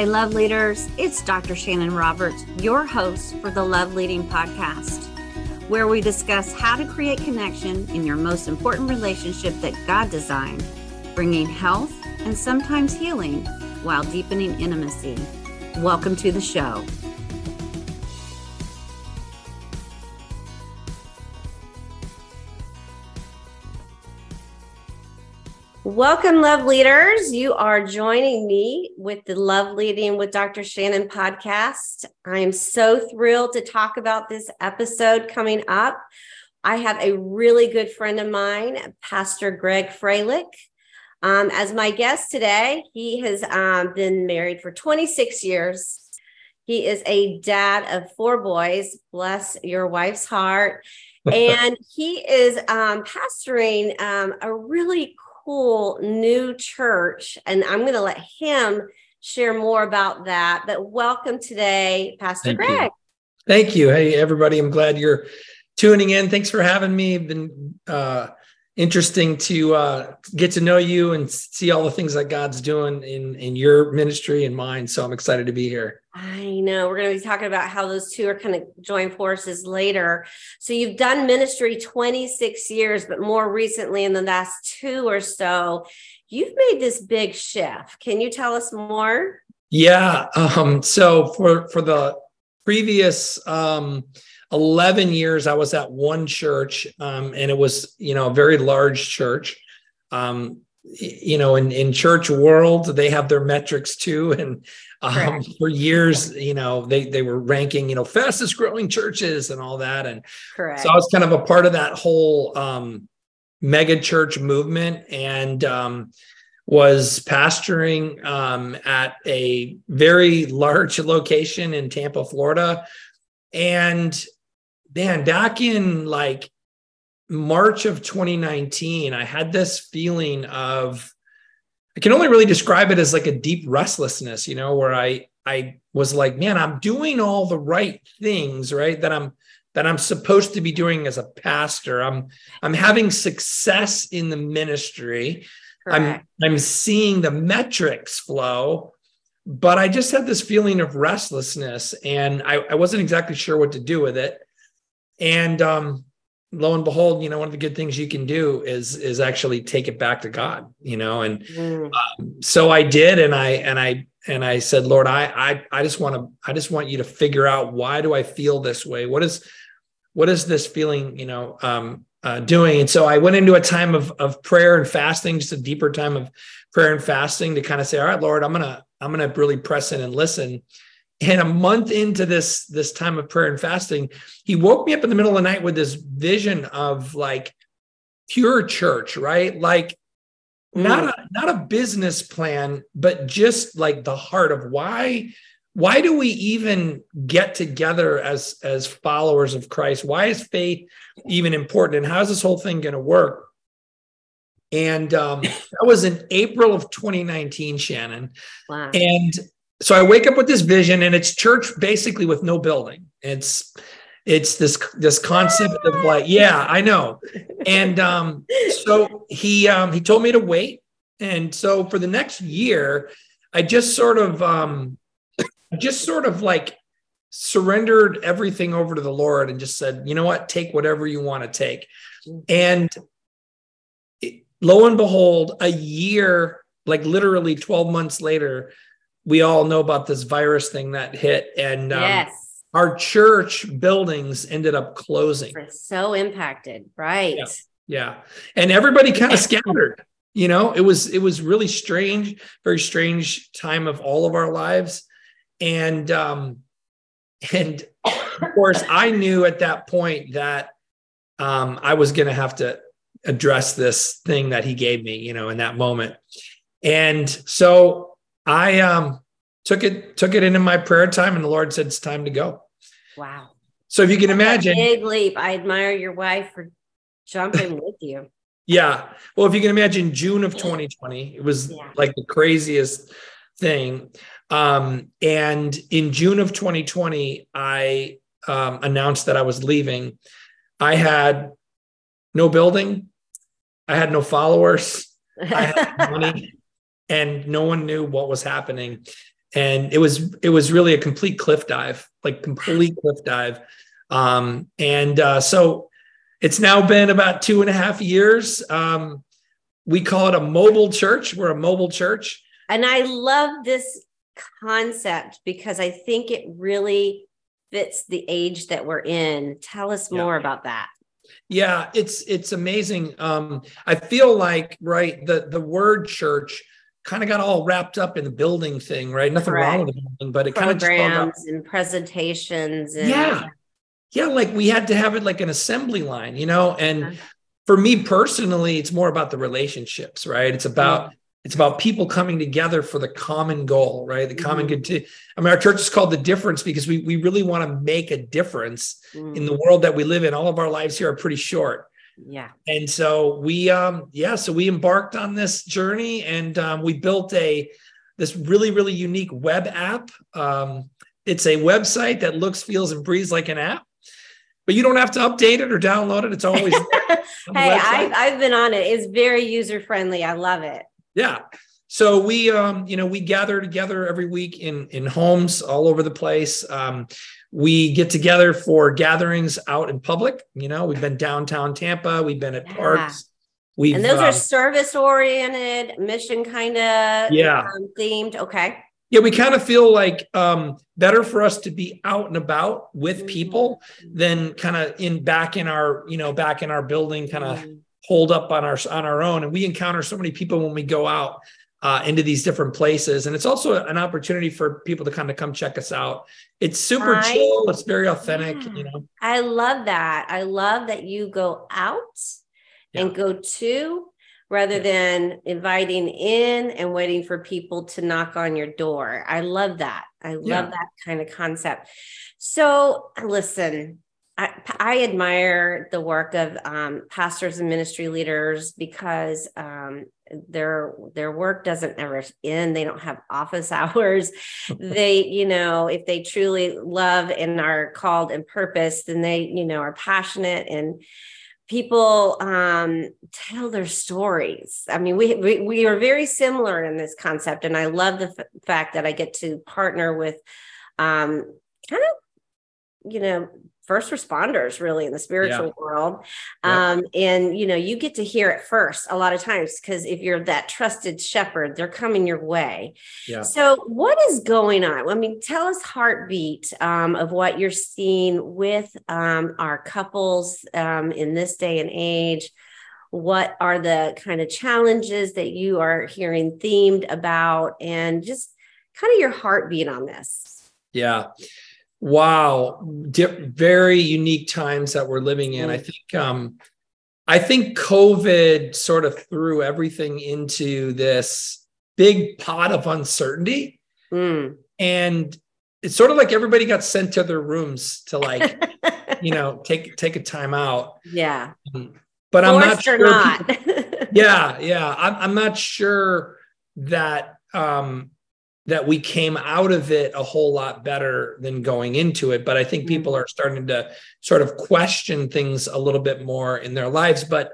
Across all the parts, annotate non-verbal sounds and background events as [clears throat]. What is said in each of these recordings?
Hi, love leaders. It's Dr. Shanon Roberts, your host for the Love Leading Podcast, where we discuss how to create connection in your most important relationship that God designed, bringing health and sometimes healing while deepening intimacy. Welcome to the show. Welcome, love leaders. You are joining me with the Love Leading with Dr. Shanon podcast. I am so thrilled to talk about this episode coming up. I have a really good friend of mine, Pastor Greg Froelich, um, as my guest today. He has um, been married for 26 years. He is a dad of four boys. Bless your wife's heart. [laughs] and he is um, pastoring um, a really cool new church, and I'm going to let him share more about that. But welcome today, Pastor Thank Greg. You. Thank you. Hey, everybody. I'm glad you're tuning in. Thanks for having me. Been uh, interesting to uh, get to know you and see all the things that God's doing in in your ministry and mine. So I'm excited to be here. I know we're going to be talking about how those two are kind of join forces later. So you've done ministry 26 years, but more recently in the last two or so, you've made this big shift. Can you tell us more? Yeah. Um, so for for the previous um, 11 years i was at one church um, and it was you know a very large church um, you know in, in church world they have their metrics too and um, for years you know they they were ranking you know fastest growing churches and all that. And Correct. so i was kind of a part of that whole um, mega church movement and um, was pastoring um, at a very large location in tampa florida. And man, back in like March of 2019, I had this feeling of I can only really describe it as like a deep restlessness, you know, where I I was like, man, I'm doing all the right things, right? That I'm that I'm supposed to be doing as a pastor. I'm I'm having success in the ministry. Correct. I'm I'm seeing the metrics flow, but I just had this feeling of restlessness and I, I wasn't exactly sure what to do with it. And um, lo and behold, you know, one of the good things you can do is is actually take it back to God, you know. And mm. um, so I did, and I and I and I said, Lord, I I I just want to I just want you to figure out why do I feel this way? What is what is this feeling, you know, um, uh, doing? And so I went into a time of of prayer and fasting, just a deeper time of prayer and fasting to kind of say, all right, Lord, I'm gonna I'm gonna really press in and listen and a month into this this time of prayer and fasting he woke me up in the middle of the night with this vision of like pure church right? Like mm. not a not a business plan but just like the heart of why why do we even get together as as followers of christ? Why is faith even important? And how's this whole thing going to work? And um, that was in april of 2019 shanon. Wow. and so I wake up with this vision, and it's church basically with no building. It's it's this this concept of like, yeah, I know. And um, so he um, he told me to wait, and so for the next year, I just sort of um, just sort of like surrendered everything over to the Lord and just said, you know what, take whatever you want to take. And lo and behold, a year, like literally 12 months later, we all know about this virus thing that hit and um, yes. our church buildings ended up closing We're so impacted right yeah. yeah. and everybody kind of scattered you know it was it was really strange very strange time of all of our lives and um and of course i knew at that point that um i was going to have to address this thing that he gave me you know in that moment and so I um, took it took it into my prayer time, and the Lord said it's time to go. Wow! So if you can imagine, big leap. I admire your wife for jumping with you. [laughs] Yeah. Well, if you can imagine, June of 2020, it was yeah. like the craziest thing. Um, and in June of 2020, I um, announced that I was leaving. I had no building, I had no followers, I had money [laughs] and no one knew what was happening. and it was it was really a complete cliff dive, like complete cliff dive. Um, and uh, so it's now been about two and a half years. Um, we call it a mobile church. We're a mobile church. And I love this concept because I think it really fits the age that we're in. Tell us more yeah. about that. Yeah, it's it's amazing. Um, I feel like right the the word church kind of got all wrapped up in the building thing, right? Nothing Correct. wrong with the building, but it kind of programs and presentations. And- yeah, yeah, like we had to have it like an assembly line, you know. And uh-huh. for me personally, it's more about the relationships, right? It's about it's about people coming together for the common goal, right? The common mm-hmm. good. To, I mean, our church is called the difference because we we really want to make a difference mm-hmm. in the world that we live in. All of our lives here are pretty short. Yeah. And so we, um, yeah, so we embarked on this journey and um, we built a this really really unique web app. Um, it's a website that looks, feels, and breathes like an app but you don't have to update it or download it. It's always [laughs] hey, I've, I've been on it. It's very user friendly. I love it. Yeah. So we, um, you know, we gather together every week in in homes all over the place. Um, we get together for gatherings out in public. You know, we've been downtown Tampa. We've been at yeah. parks. We've, and those um, are service oriented, mission kind of yeah um, themed. Okay. Yeah, we kind of feel like um, better for us to be out and about with mm-hmm. people than kind of in back in our, you know, back in our building, kind of mm-hmm hold up on our on our own and we encounter so many people when we go out uh, into these different places. And it's also an opportunity for people to kind of come check us out. It's super I, chill it's very authentic yeah. you know? I love that. I love that you go out yeah. and go to rather yeah. than inviting in and waiting for people to knock on your door. I love that. I love that kind of concept. So listen I, I, admire the work of um, pastors and ministry leaders because um, their their work doesn't ever end. They don't have office [laughs] hours. they, you know, if they truly love and are called and purpose, then they, you know, are passionate and people um, tell their stories. I mean, we, we, we are very similar in this concept, and I love the f- fact that I get to partner with um, kind of, you know, first responders really in the spiritual yeah. world. Um, and you know you get to hear it first a lot of times because if you're that trusted shepherd they're coming your way. Yeah. so what is going on? I mean tell us heartbeat um, of what you're seeing with um, our couples um, in this day and age. What are the kind of challenges that you are hearing themed about and just kind of your heartbeat on this? Yeah wow. Very unique times that we're living in. I mm. think um i think covid sort of threw everything into this big pot of uncertainty. Mm. and it's sort of like everybody got sent to their rooms to like [laughs] you know take take a time out. Yeah. Um, but Forced i'm not sure not. people, [laughs] yeah yeah. I'm, I'm not sure that um that we came out of it a whole lot better than going into it. But I think people mm-hmm. are starting to sort of question things a little bit more in their lives. But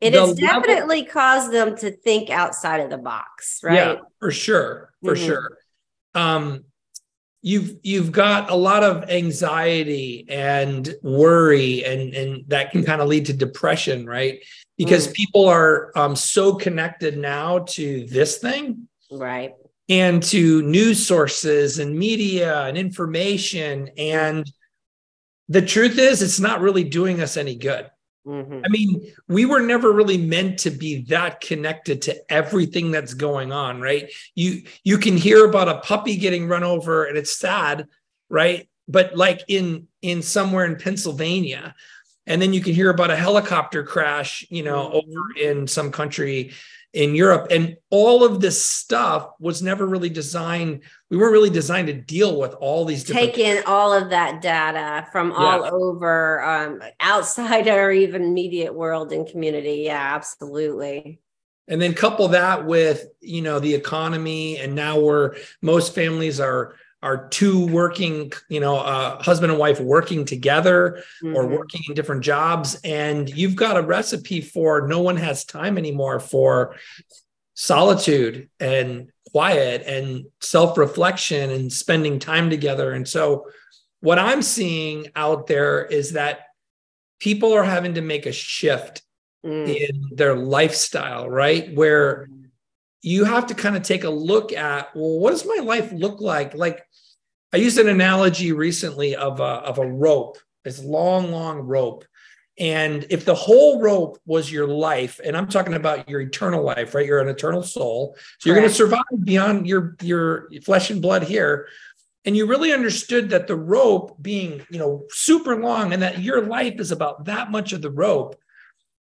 it has definitely level, caused them to think outside of the box, right? Yeah, for sure, for mm-hmm. sure. Um, you've you've got a lot of anxiety and worry, and and that can kind of lead to depression, right? Because mm. people are um, so connected now to this thing, right? And to news sources and media and information. And the truth is, it's not really doing us any good. Mm-hmm. I mean, we were never really meant to be that connected to everything that's going on, right? You you can hear about a puppy getting run over and it's sad, right? But like in in somewhere in Pennsylvania, and then you can hear about a helicopter crash, you know, mm-hmm. over in some country in Europe. And all of this stuff was never really designed. We weren't really designed to deal with all these different. Take in all of that data from all yeah. over, um, outside [laughs] our even immediate world and community. Yeah, absolutely. And then couple that with you know the economy, and now we're most families are are two working, you know, uh, husband and wife working together mm-hmm. or working in different jobs. And you've got a recipe for no one has time anymore for solitude and quiet and self-reflection and spending time together and so what i'm seeing out there is that people are having to make a shift mm. in their lifestyle right where you have to kind of take a look at well what does my life look like like i used an analogy recently of a, of a rope this long long rope and if the whole rope was your life, and I'm talking about your eternal life, right? You're an eternal soul. So you're going to survive beyond your your flesh and blood here. And you really understood that the rope being, you know, super long and that your life is about that much of the rope.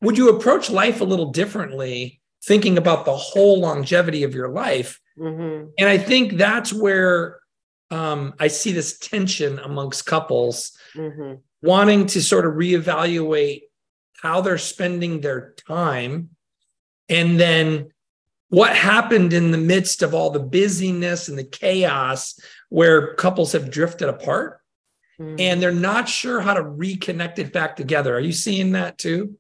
Would you approach life a little differently, thinking about the whole longevity of your life? Mm-hmm. And I think that's where um, I see this tension amongst couples. Mm-hmm wanting to sort of reevaluate how they're spending their time and then what happened in the midst of all the busyness and the chaos where couples have drifted apart mm. and they're not sure how to reconnect it back together are you seeing that too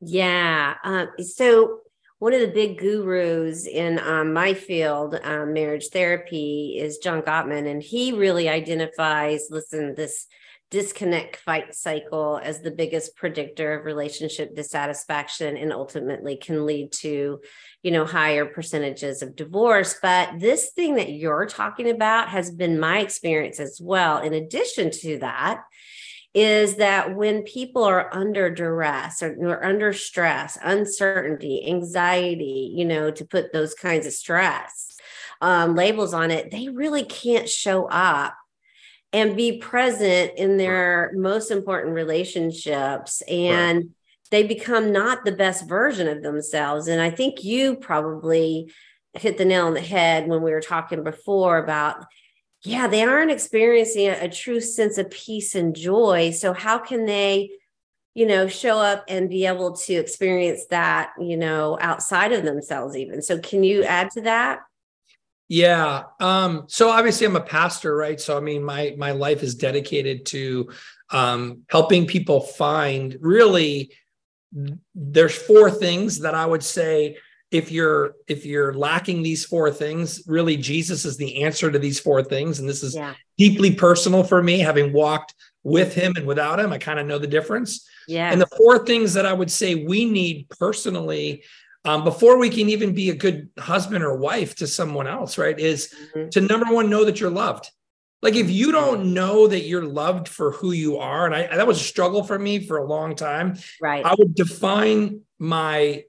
yeah um, so one of the big gurus in um, my field um, marriage therapy is john gottman and he really identifies listen this disconnect fight cycle as the biggest predictor of relationship dissatisfaction and ultimately can lead to you know higher percentages of divorce. But this thing that you're talking about has been my experience as well. In addition to that is that when people are under duress or, or under stress uncertainty anxiety you know to put those kinds of stress um, labels on it they really can't show up and be present in their most important relationships. And right. they become not the best version of themselves. And i think you probably hit the nail on the head when we were talking before about yeah they aren't experiencing a, a true sense of peace and joy so how can they you know show up and be able to experience that you know outside of themselves even so can you add to that yeah. Um, so obviously I'm a pastor, right? So I mean my my life is dedicated to um, helping people find really there's four things that I would say if you're if you're lacking these four things, really Jesus is the answer to these four things. And this is yeah. deeply personal for me, having walked with him and without him. I kind of know the difference. Yeah. And the four things that I would say we need personally um, before we can even be a good husband or wife to someone else, right? Is mm-hmm. to number one, know that you're loved. Like if you don't know that you're loved for who you are, and I that was a struggle for me for a long time. Right. I would define my,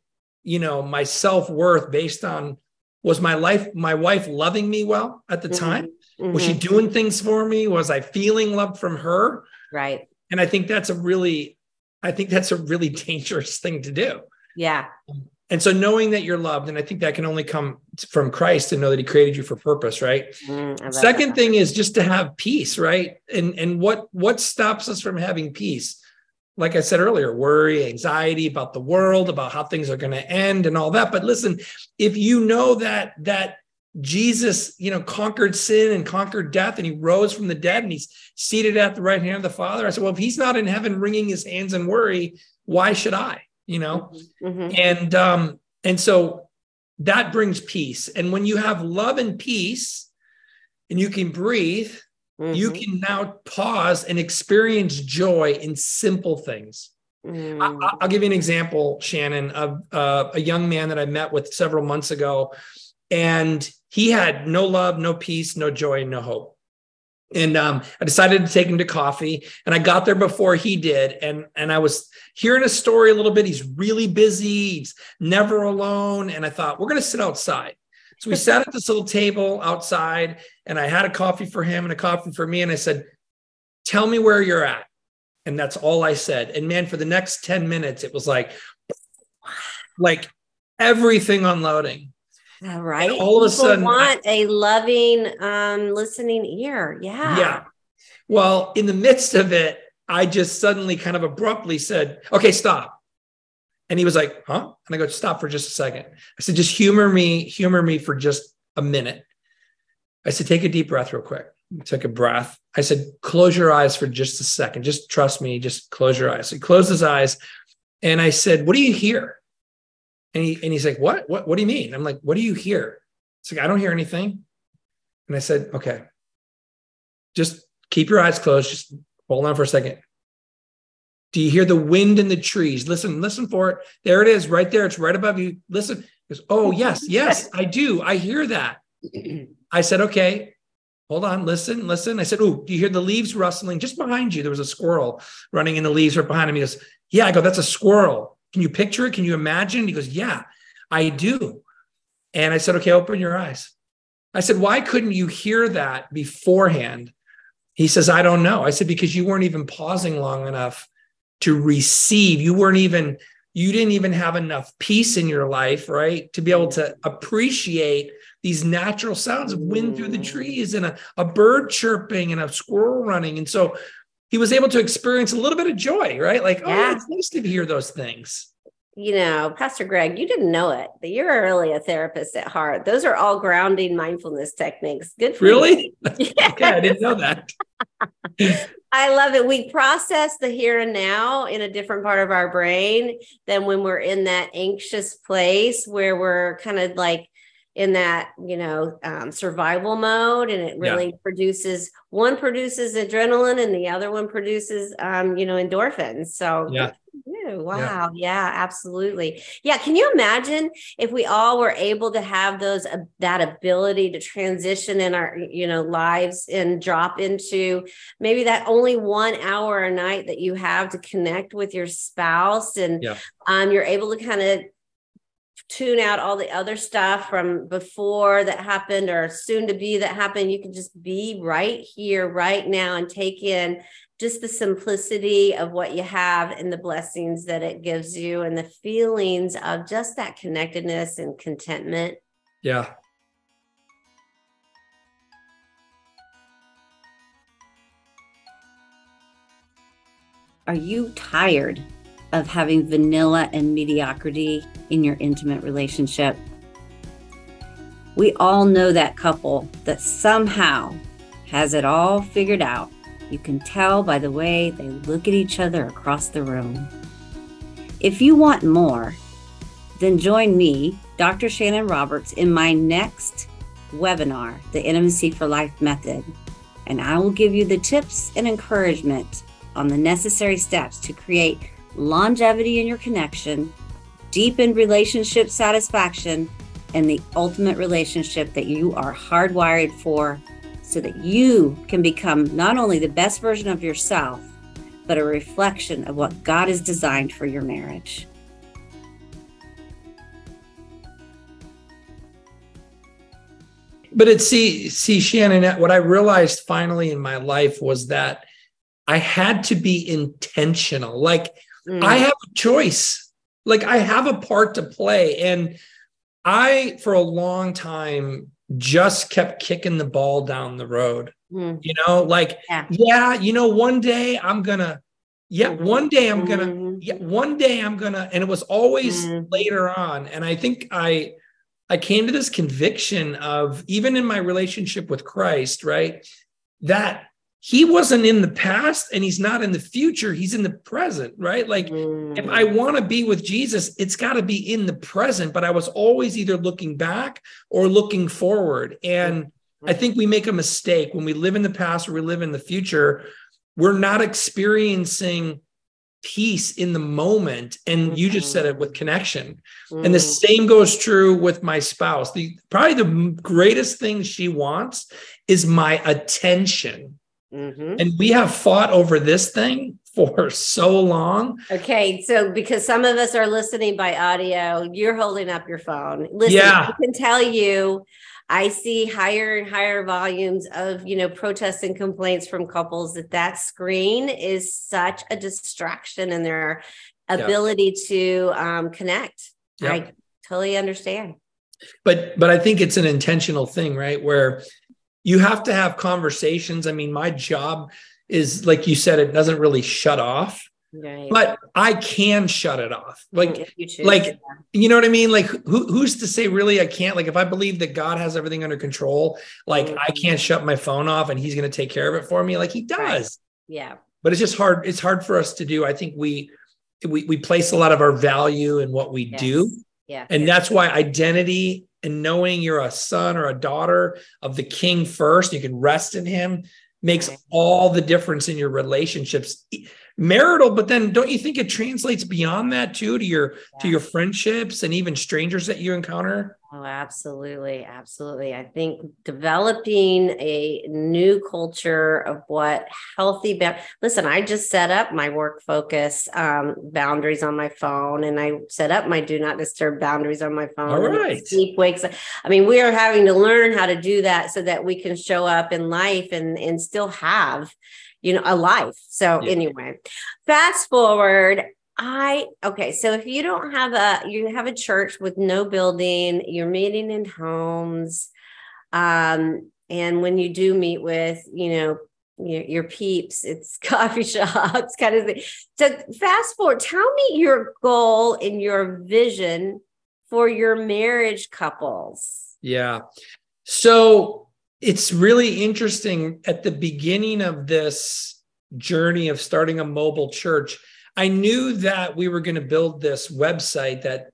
you know, my self-worth based on was my life, my wife loving me well at the mm-hmm. time? Mm-hmm. Was she mm-hmm. doing things for me? Was I feeling love from her? Right. And I think that's a really, I think that's a really [laughs] dangerous thing to do. Yeah. And so knowing that you're loved, and I think that can only come from Christ to know that he created you for purpose, right? Mm, Second that. thing is just to have peace, right? And and what what stops us from having peace? Like I said earlier, worry, anxiety about the world, about how things are going to end and all that. But listen, if you know that that Jesus, you know, conquered sin and conquered death, and he rose from the dead, and he's seated at the right hand of the Father. I said, well, if he's not in heaven wringing his hands in worry, why should I? you know mm-hmm. mm-hmm. and um and so that brings peace and when you have love and peace and you can breathe mm-hmm. you can now pause and experience joy in simple things mm-hmm. I, will give you an example shanon of uh, a young man that i met with several months ago and he had no love no peace no joy no hope and um, I decided to take him to coffee. And I got there before he did, and and I was hearing a story a little bit. He's really busy. He's never alone. And I thought we're going to sit outside. So we sat at this little table outside, and I had a coffee for him and a coffee for me. And I said, "Tell me where you're at." And that's all I said. And man, for the next ten minutes, it was like, [laughs] like everything unloading. All right. And all of a sudden, want I, a loving, um, listening ear. Yeah. Yeah. Well, in the midst of it, I just suddenly kind of abruptly said, okay, stop. And he was like, huh? And I go, stop for just a second. I said, just humor me, humor me for just a minute. I said, take a deep breath real quick. He took a breath. I said, close your eyes for just a second. Just trust me. Just close your eyes. So he closed his eyes. And I said, what do you hear? And he and he's like, what? What what do you mean? I'm like, what do you hear? It's like, I don't hear anything. And I said, okay, just keep your eyes closed. Just hold on for a second. Do you hear the wind in the trees? Listen, listen for it. There it is, right there. It's right above you. Listen. He goes, oh, yes, yes, I do. I hear that. [clears throat] I said, okay, hold on, listen, listen. I said, oh, do you hear the leaves rustling just behind you? There was a squirrel running in the leaves right behind him. He goes, yeah. I go, that's a squirrel. Can you picture it? Can you imagine? He goes, yeah, I do. And I said, okay, open your eyes. I said, why couldn't you hear that beforehand? He says, I don't know. I said, because you weren't even pausing long enough to receive. You weren't even, you didn't even have enough peace in your life, right? To be able to appreciate these natural sounds of wind through the mm. trees and a, a bird chirping and a squirrel running. And so he was able to experience a little bit of joy, right? Like, oh, yeah. it's nice to hear those things you know, Pastor Greg, you didn't know it, but you're really a therapist at heart. Those are all grounding mindfulness techniques. Good for really? you. [laughs] yeah, I [laughs] didn't know that. [laughs] I love it. We process the here and now in a different part of our brain than when we're in that anxious place where we're kind of like in that you know um, survival mode and it really yeah. produces one produces adrenaline and the other one produces um, you know endorphins so yeah wow yeah. yeah. absolutely yeah can you imagine if we all were able to have those uh, that ability to transition in our you know lives and drop into maybe that only one hour a night that you have to connect with your spouse and yeah. um, you're able to kind of tune out all the other stuff from before that happened or soon to be that happened. You can just be right here, right now, and take in just the simplicity of what you have and the blessings that it gives you and the feelings of just that connectedness and contentment. Yeah. Are you tired of having vanilla and mediocrity in your intimate relationship. We all know that couple that somehow has it all figured out. You can tell by the way they look at each other across the room. If you want more, then join me, Dr. Shanon Roberts, in my next webinar, The Intimacy for Life Method, and I will give you the tips and encouragement on the necessary steps to create longevity in your connection, deepened relationship satisfaction, and the ultimate relationship that you are hardwired for so that you can become not only the best version of yourself, but a reflection of what God has designed for your marriage. But it's see, see, Shanon, what I realized finally in my life was that I had to be intentional. Like Mm. I have a choice. Like I have a part to play. And I, for a long time, just kept kicking the ball down the road. Mm. You know, like, yeah. yeah. you know, one day I'm gonna, yeah, mm-hmm. one day I'm gonna, mm-hmm. yeah, one day I'm gonna, and it was always mm. later on. And I think I, I came to this conviction of even in my relationship with Christ, right? That he wasn't in the past and he's not in the future he's in the present right like mm. if i mm. want to be with jesus it's got to be in the present but i was always either looking back or looking forward and i think we make a mistake when we live in the past or we live in the future we're not experiencing peace in the moment and you just said it with connection mm. and the mm. same goes true with my spouse the probably the greatest thing she wants is my attention Mm-hmm. And we have fought over this thing for so long. Okay. So, because some of us are listening by audio, you're holding up your phone. Listen, yeah. I can tell you, I see higher and higher volumes of, you know, protests and complaints from couples that that screen is such a distraction in their ability yeah. to um, connect. Yeah. I totally understand. But, but I think it's an intentional thing, right? Where you have to have conversations. I mean, my job is like you said, it doesn't really shut off. Right. But I can shut it off. Like, you like yeah. you know what I mean? Like, who, who's to say really I can't? Like, if I believe that God has everything under control, like mm-hmm. I can't shut my phone off and He's going to take care of it for me. Like He does. Right. Yeah. But it's just hard. It's hard for us to do. I think we we we place a lot of our value in what we yes. do. Yeah. And that's why identity and knowing you're a son or a daughter of the king first, you can rest in him makes all the difference in your relationships marital but then don't you think it translates beyond that too to your yeah. to your friendships and even strangers that you encounter Oh, absolutely. Absolutely. I think developing a new culture of what healthy, ba- listen, I just set up my work focus um, boundaries on my phone and I set up my do not disturb boundaries on my phone. All right. Sleep wakes. I mean, we are having to learn how to do that so that we can show up in life and, and still have you know a life so yeah. anyway fast forward I okay, so if you don't have a you have a church with no building, you're meeting in homes, um, and when you do meet with you know your, your peeps, it's [laughs] coffee shops kind of thing. So fast forward, tell me your goal and your vision for your marriage couples. Yeah, so it's really interesting at the beginning of this journey of starting a mobile church I knew that we were going to build this website that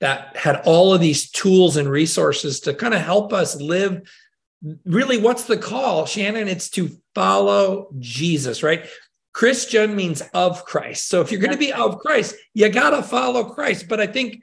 that had all of these tools and resources to kind of help us live. Really what's the call? Shanon it's to follow jesus right? Christian means of christ. So if you're going to be of christ you got to follow christ. But i think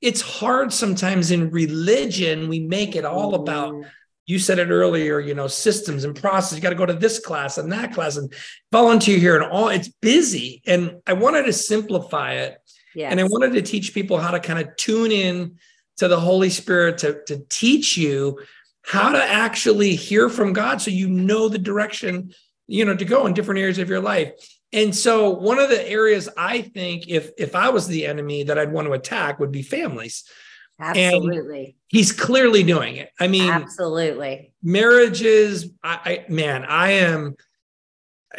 it's hard sometimes in religion we make it all about you said it earlier, you know, systems and process. You got to go to this class and that class and volunteer here and all. It's busy. And I wanted to simplify it. Yes. And I wanted to teach people how to kind of tune in to the Holy Spirit to, to teach you how to actually hear from God so you know the direction, you know, to go in different areas of your life. And so one of the areas I think if if I was the enemy that I'd want to attack would be families Absolutely. And he's clearly doing it. I mean, absolutely. Marriages, I, I man, I am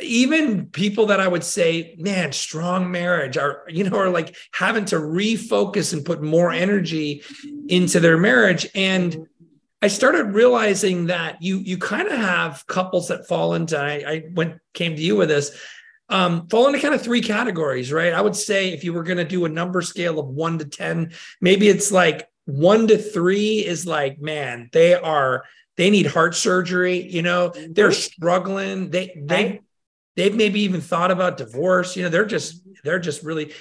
even people that I would say, man, strong marriage are, you know, are like having to refocus and put more energy into their marriage. And I started realizing that you you kind of have couples that fall into I, I went came to you with this um, fall into kind of three categories, right? I would say if you were going to do a number scale of one to 10, maybe it's like one to three is like, man, they are, they need heart surgery, you know, mm-hmm. they're struggling. They, they they've maybe even thought about divorce, you know, they're just, they're just really,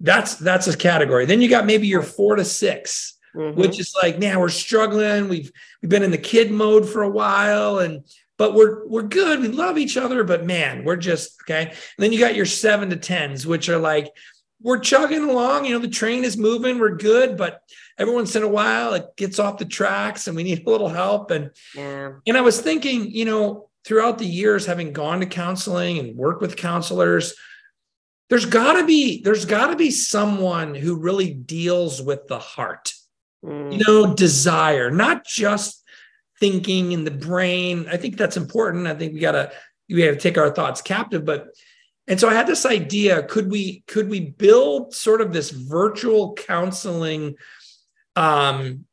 that's, that's a category. Then you got maybe your four to 6 mm-hmm. which is like, man, we're struggling. We've, we've been in the kid mode for a while and, but we're we're good. We love each other, but man, we're just okay. And then you got your seven to tens, which are like we're chugging along. You know, the train is moving. We're good, but every once in a while it gets off the tracks, and we need a little help. And yeah. and I was thinking, you know, throughout the years, having gone to counseling and worked with counselors, there's got to be there's got to be someone who really deals with the heart. Mm. You know, desire, not just thinking in the brain. I think that's important. I think we gotta we gotta take our thoughts captive. But and so I had this idea: could we could we build sort of this virtual counseling um,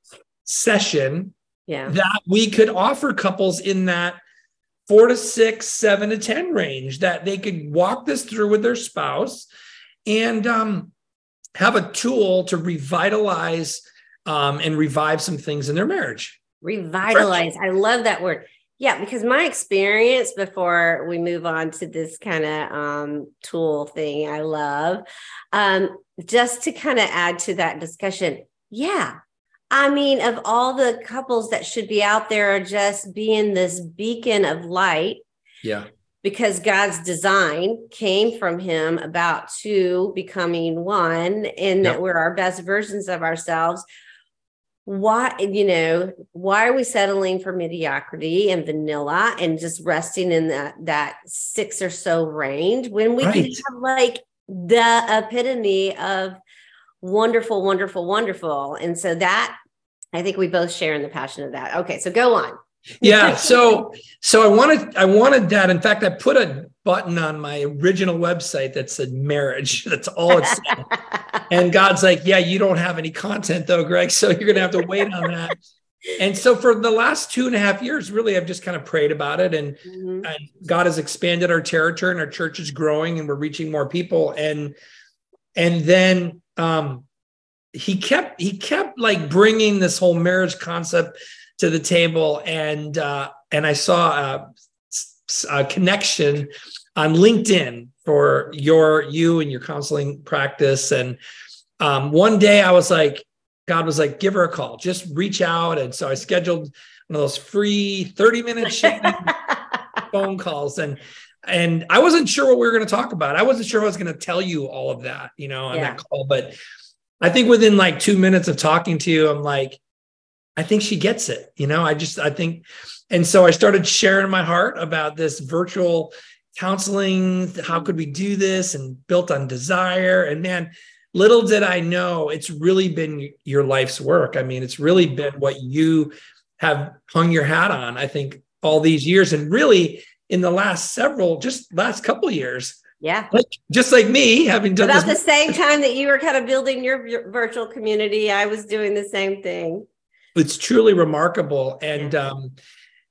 session yeah. that we could offer couples in that four to six, seven to ten range that they could walk this through with their spouse and um, have a tool to revitalize um, and revive some things in their marriage. Revitalize. I love that word. Yeah, because my experience before we move on to this kind of um, tool thing I love, um, just to kind of add to that discussion. Yeah. I mean, of all the couples that should be out there just being this beacon of light. Yeah. Because God's design came from Him about two becoming one, and that we're our best versions of ourselves why you know why are we settling for mediocrity and vanilla and just resting in that that six or so range when we right. can have like the epitome of wonderful wonderful wonderful. And so that i think we both share in the passion of that. Okay so go on. Yeah [laughs] so so i wanted i wanted that. In fact i put a button on my original website that said marriage. [laughs] That's all it said. [laughs] And god's like yeah you don't have any content though greg so you're gonna have to wait on that. And so for the last two and a half years really i've just kind of prayed about it. And, mm-hmm. and god has expanded our territory and our church is growing and we're reaching more people. And and then um he kept he kept like bringing this whole marriage concept to the table and uh and i saw a, a connection on linkedin for your you and your counseling practice. And um one day i was like god was like give her a call just reach out. And so i scheduled one of those free 30 minute [laughs] phone calls. And and I wasn't sure what we were going to talk about. I wasn't sure I was going to tell you all of that, you know, on yeah. that call. But I think within like two minutes of talking to you, I'm like, I think she gets it. You know, I just, I think, and so I started sharing my heart about this virtual counseling. How could we do this? And built on desire. And man, little did I know it's really been your life's work. I mean, it's really been what you have hung your hat on, I think, all these years. And really, in the last several, just last couple years, yeah. Like, just like me having done about this- the same time that you were kind of building your virtual community, I was doing the same thing. It's truly remarkable. And yeah. um,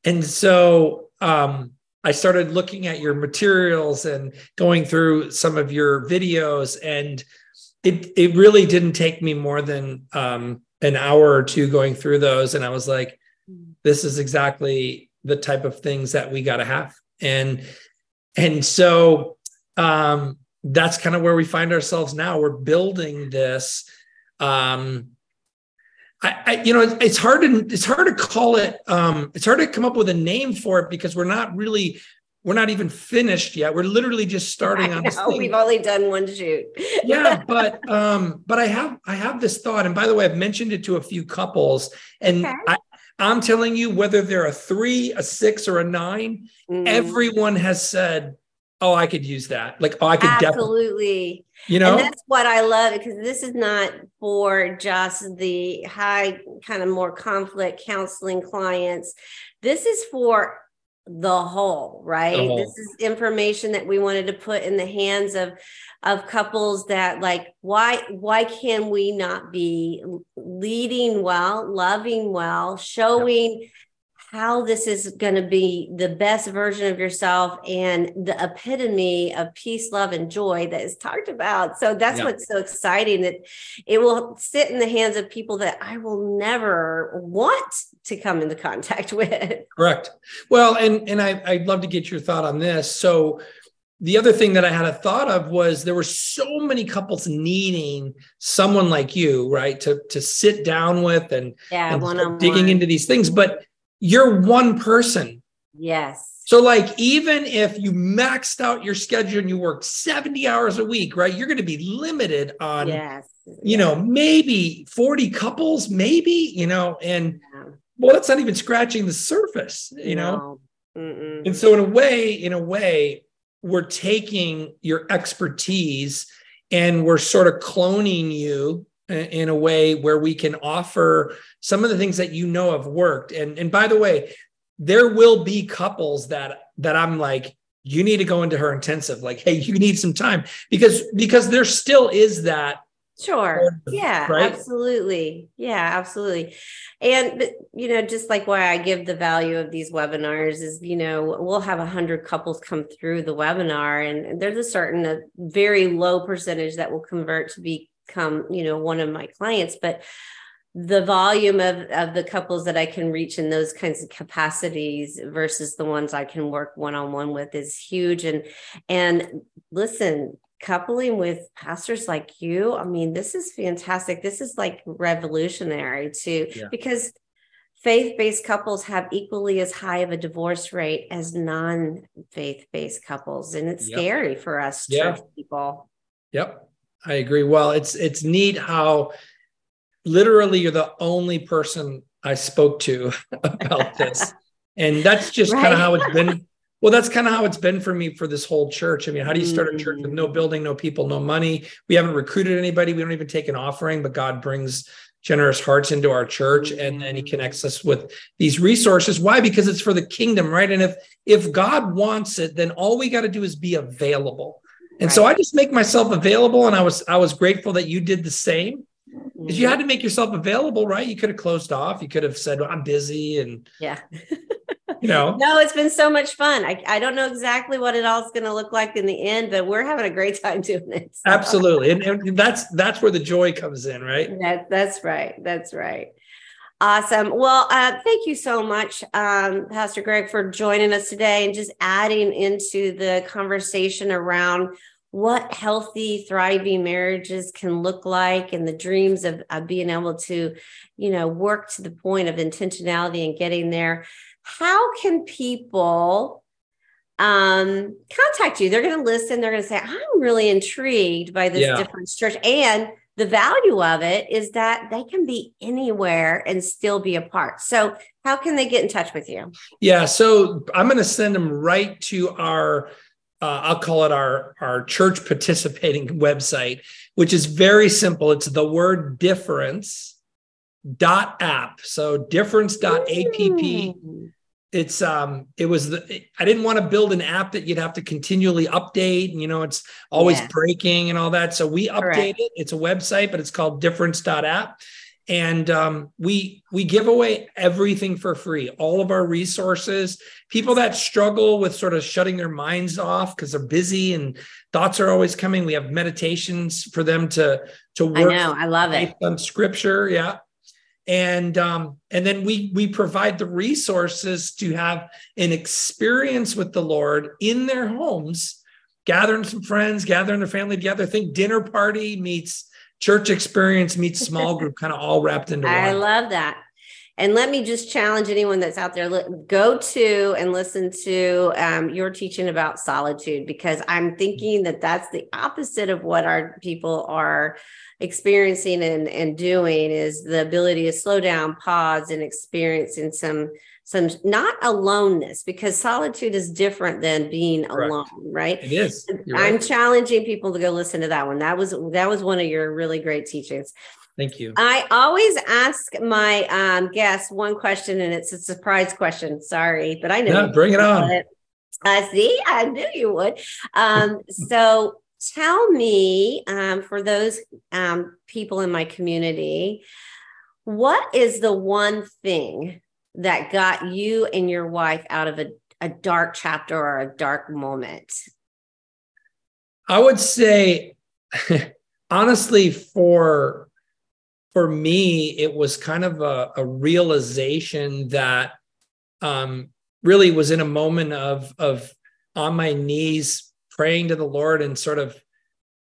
and so um I started looking at your materials and going through some of your videos, and it it really didn't take me more than um an hour or two going through those. And I was like, hmm. this is exactly the type of things that we got to have. And and so um, that's kind of where we find ourselves now. We're building this. Um, I, I, you know, it's, it's hard to it's hard to call it. Um, it's hard to come up with a name for it because we're not really we're not even finished yet. We're literally just starting on this thing. We've only done one shoot. yeah, [laughs] but um, but I have I have this thought, and by the way, I've mentioned it to a few couples, and okay. I, I'm telling you, whether they're a three, a six, or a nine, mm. everyone has said oh, I could use that. Like, oh, I could absolutely. You know, and that's what I love because this is not for just the high kind of more conflict counseling clients. This is for the whole, right? The whole. This is information that we wanted to put in the hands of of couples that like why why can we not be leading well, loving well, showing yep how this is going to be the best version of yourself and the epitome of peace, love, and joy that is talked about. So that's yeah. what's so exciting that it will sit in the hands of people that I will never want to come into contact [laughs] with. Correct. Well, and and I, I'd love to get your thought on this. So the other thing that I had a thought of was there were so many couples needing someone like you, right, to to sit down with and, yeah, and digging into these things. But you're one person. Yes. So, like, even if you maxed out your schedule and you work 70 hours a week, right, you're going to be limited on, yes. you yes. know, maybe 40 couples, maybe, you know, and yeah. well, that's not even scratching the surface, you no. know. Mm-mm. And so, in a way, in a way, we're taking your expertise and we're sort of cloning you in a way where we can offer some of the things that you know have worked. And and by the way there will be couples that that i'm like you need to go into her intensive. Like hey you need some time because because there still is that sure. yeah right? absolutely. Yeah absolutely. And you know just like why i give the value of these webinars is you know we'll have a hundred couples come through the webinar and there's a certain a very low percentage that will convert to be become you know one of my clients but the volume of, of the couples that I can reach in those kinds of capacities versus the ones I can work one-on-one with is huge. And and listen, coupling with pastors like you, I mean, this is fantastic. This is like revolutionary too, yeah. because faith-based couples have equally as high of a divorce rate as non-faith-based couples. And it's yep. scary for us yeah. church people. Yep. I agree. Well, it's it's neat how literally you're the only person I spoke to [laughs] about this. and that's just right. kind of how it's been. Well, that's kind of how it's been for me for this whole church. I mean, how do you start a church with no mm. building, no people, no money? We haven't recruited anybody. We don't even take an offering, but God brings generous hearts into our church and then he mm. connects us with these resources why because it's for the kingdom right and if if god wants it then all we got to do is be available and right. so I just make myself available. And I was I was grateful that you did the same. Because you mm-hmm. had to make yourself available, right? You could have closed off. You could have said, well, I'm busy and yeah. [laughs] you know. No, it's been so much fun. I, I don't know exactly what it all is going to look like in the end, but we're having a great [laughs] time doing it. So. Absolutely. And, and that's that's where the joy comes in, right? That, that's right. That's right. Awesome. Well, uh, thank you so much, um, Pastor Greg, for joining us today and just adding into the conversation around what healthy, thriving marriages can look like and the dreams of, of being able to, you know, work to the point of intentionality and getting there. How can people um, contact you? They're going to listen. They're going to say, I'm really intrigued by this yeah. different church. And the value of it is that they can be anywhere and still be a part. So, how can they get in touch with you? Yeah, so I'm going to send them right to our uh, I'll call it our our church participating website, which is very simple. It's the word difference dot app. So difference dot app. It's um it was the I didn't want to build an app that you'd have to continually update and you know it's always yeah. breaking and all that. So we update it. It's a website, but it's called difference dot app. And um, we we give away everything for free all of our resources. People that struggle with sort of shutting their minds off because they're busy and thoughts are always coming we have meditations for them to to work i know. I love it. on scripture. Yeah and um, and then we we provide the resources to have an experience with the lord in their homes gathering some friends gathering their family together think dinner party meets church experience meets small group [laughs] kind of all wrapped into one. I love that. And let me just challenge anyone that's out there go to and listen to um, your teaching about solitude because I'm thinking that that's the opposite of what our people are experiencing and, and doing is the ability to slow down, pause, and experiencing some some not aloneness because solitude is different than being Correct. alone right? It is. You're i'm right. challenging people to go listen to that one. That was that was one of your really great teachings. Thank you. I always ask my um, guests one question and it's a surprise question. Sorry but i know no, bring it on. I see i knew you would. Um, [laughs] so tell me um, for those um, people in my community what is the one thing that got you and your wife out of a, a dark chapter or a dark moment? I would say, [laughs] honestly, for for me, it was kind of a, a realization that um, really was in a moment of of on my knees praying to the Lord and sort of,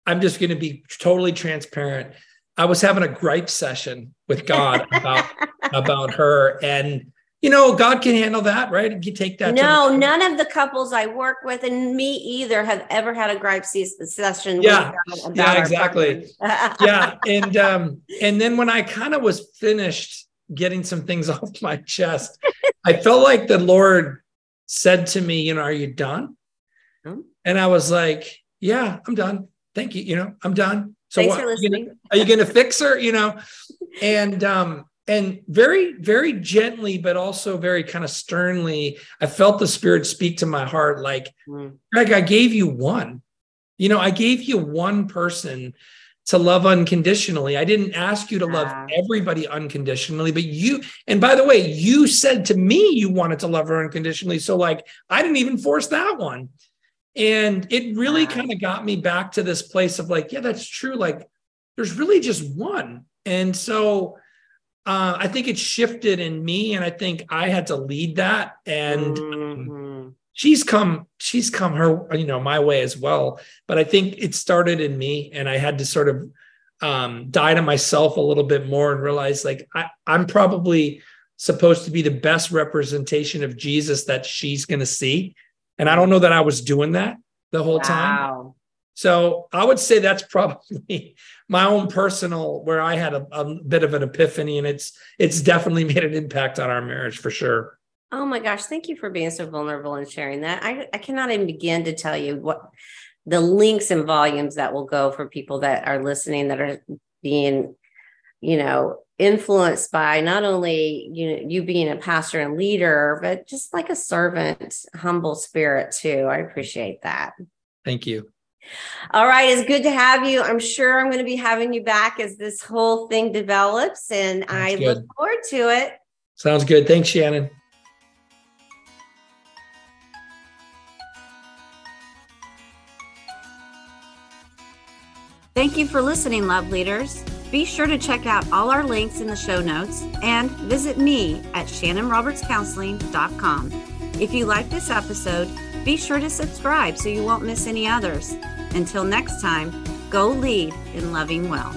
I'm just going to be totally transparent. I was having a gripe session with God [laughs] about about her, and you know, God can handle that, right? You take that. No, none of the couples I work with and me either have ever had a gripe session. Yeah, yeah, exactly. yeah, [laughs] and um, and then when I kind of was finished getting some things [laughs] off my chest, I felt like the Lord said to me, you know, are you done? Hmm? And I was like, yeah, I'm done. Thank you. You know, I'm done. So Thanks what, for listening. are you going to fix her? You know, and um, and very very gently but also very kind of sternly i felt the spirit speak to my heart like mm. greg i gave you one you know i gave you one person to love unconditionally i didn't ask you to love everybody unconditionally but you and by the way you said to me you wanted to love her unconditionally so like i didn't even force that one and it really kind of got me back to this place of like yeah that's true like there's really just one and so uh, I think it shifted in me, and I think I had to lead that. And um, mm-hmm. she's come, she's come her, you know, my way as well. But I think it started in me, and I had to sort of um, die to myself a little bit more and realize, like, I, I'm probably supposed to be the best representation of Jesus that she's going to see, and I don't know that I was doing that the whole wow. time. So I would say that's probably [laughs] my own personal where I had a, a, bit of an epiphany, and it's it's definitely [laughs] made an impact on our marriage for sure. Oh my gosh, thank you for being so vulnerable and sharing that. I, I cannot even begin to tell you what the links and volumes that will go for people that are listening that are being, you know, influenced by not only you know, you being a pastor and leader, but just like a servant, humble spirit too. I appreciate that. Thank you. All right, it's good to have you. I'm sure I'm going to be having you back as this whole thing develops, and Sounds I good. look forward to it. Sounds good. Thanks, Shanon. Thank you for listening, love leaders. Be sure to check out all our links in the show notes and visit me at shanonrobertscounseling.com. If you like this episode, be sure to subscribe so you won't miss any others. Until next time, go lead in loving well.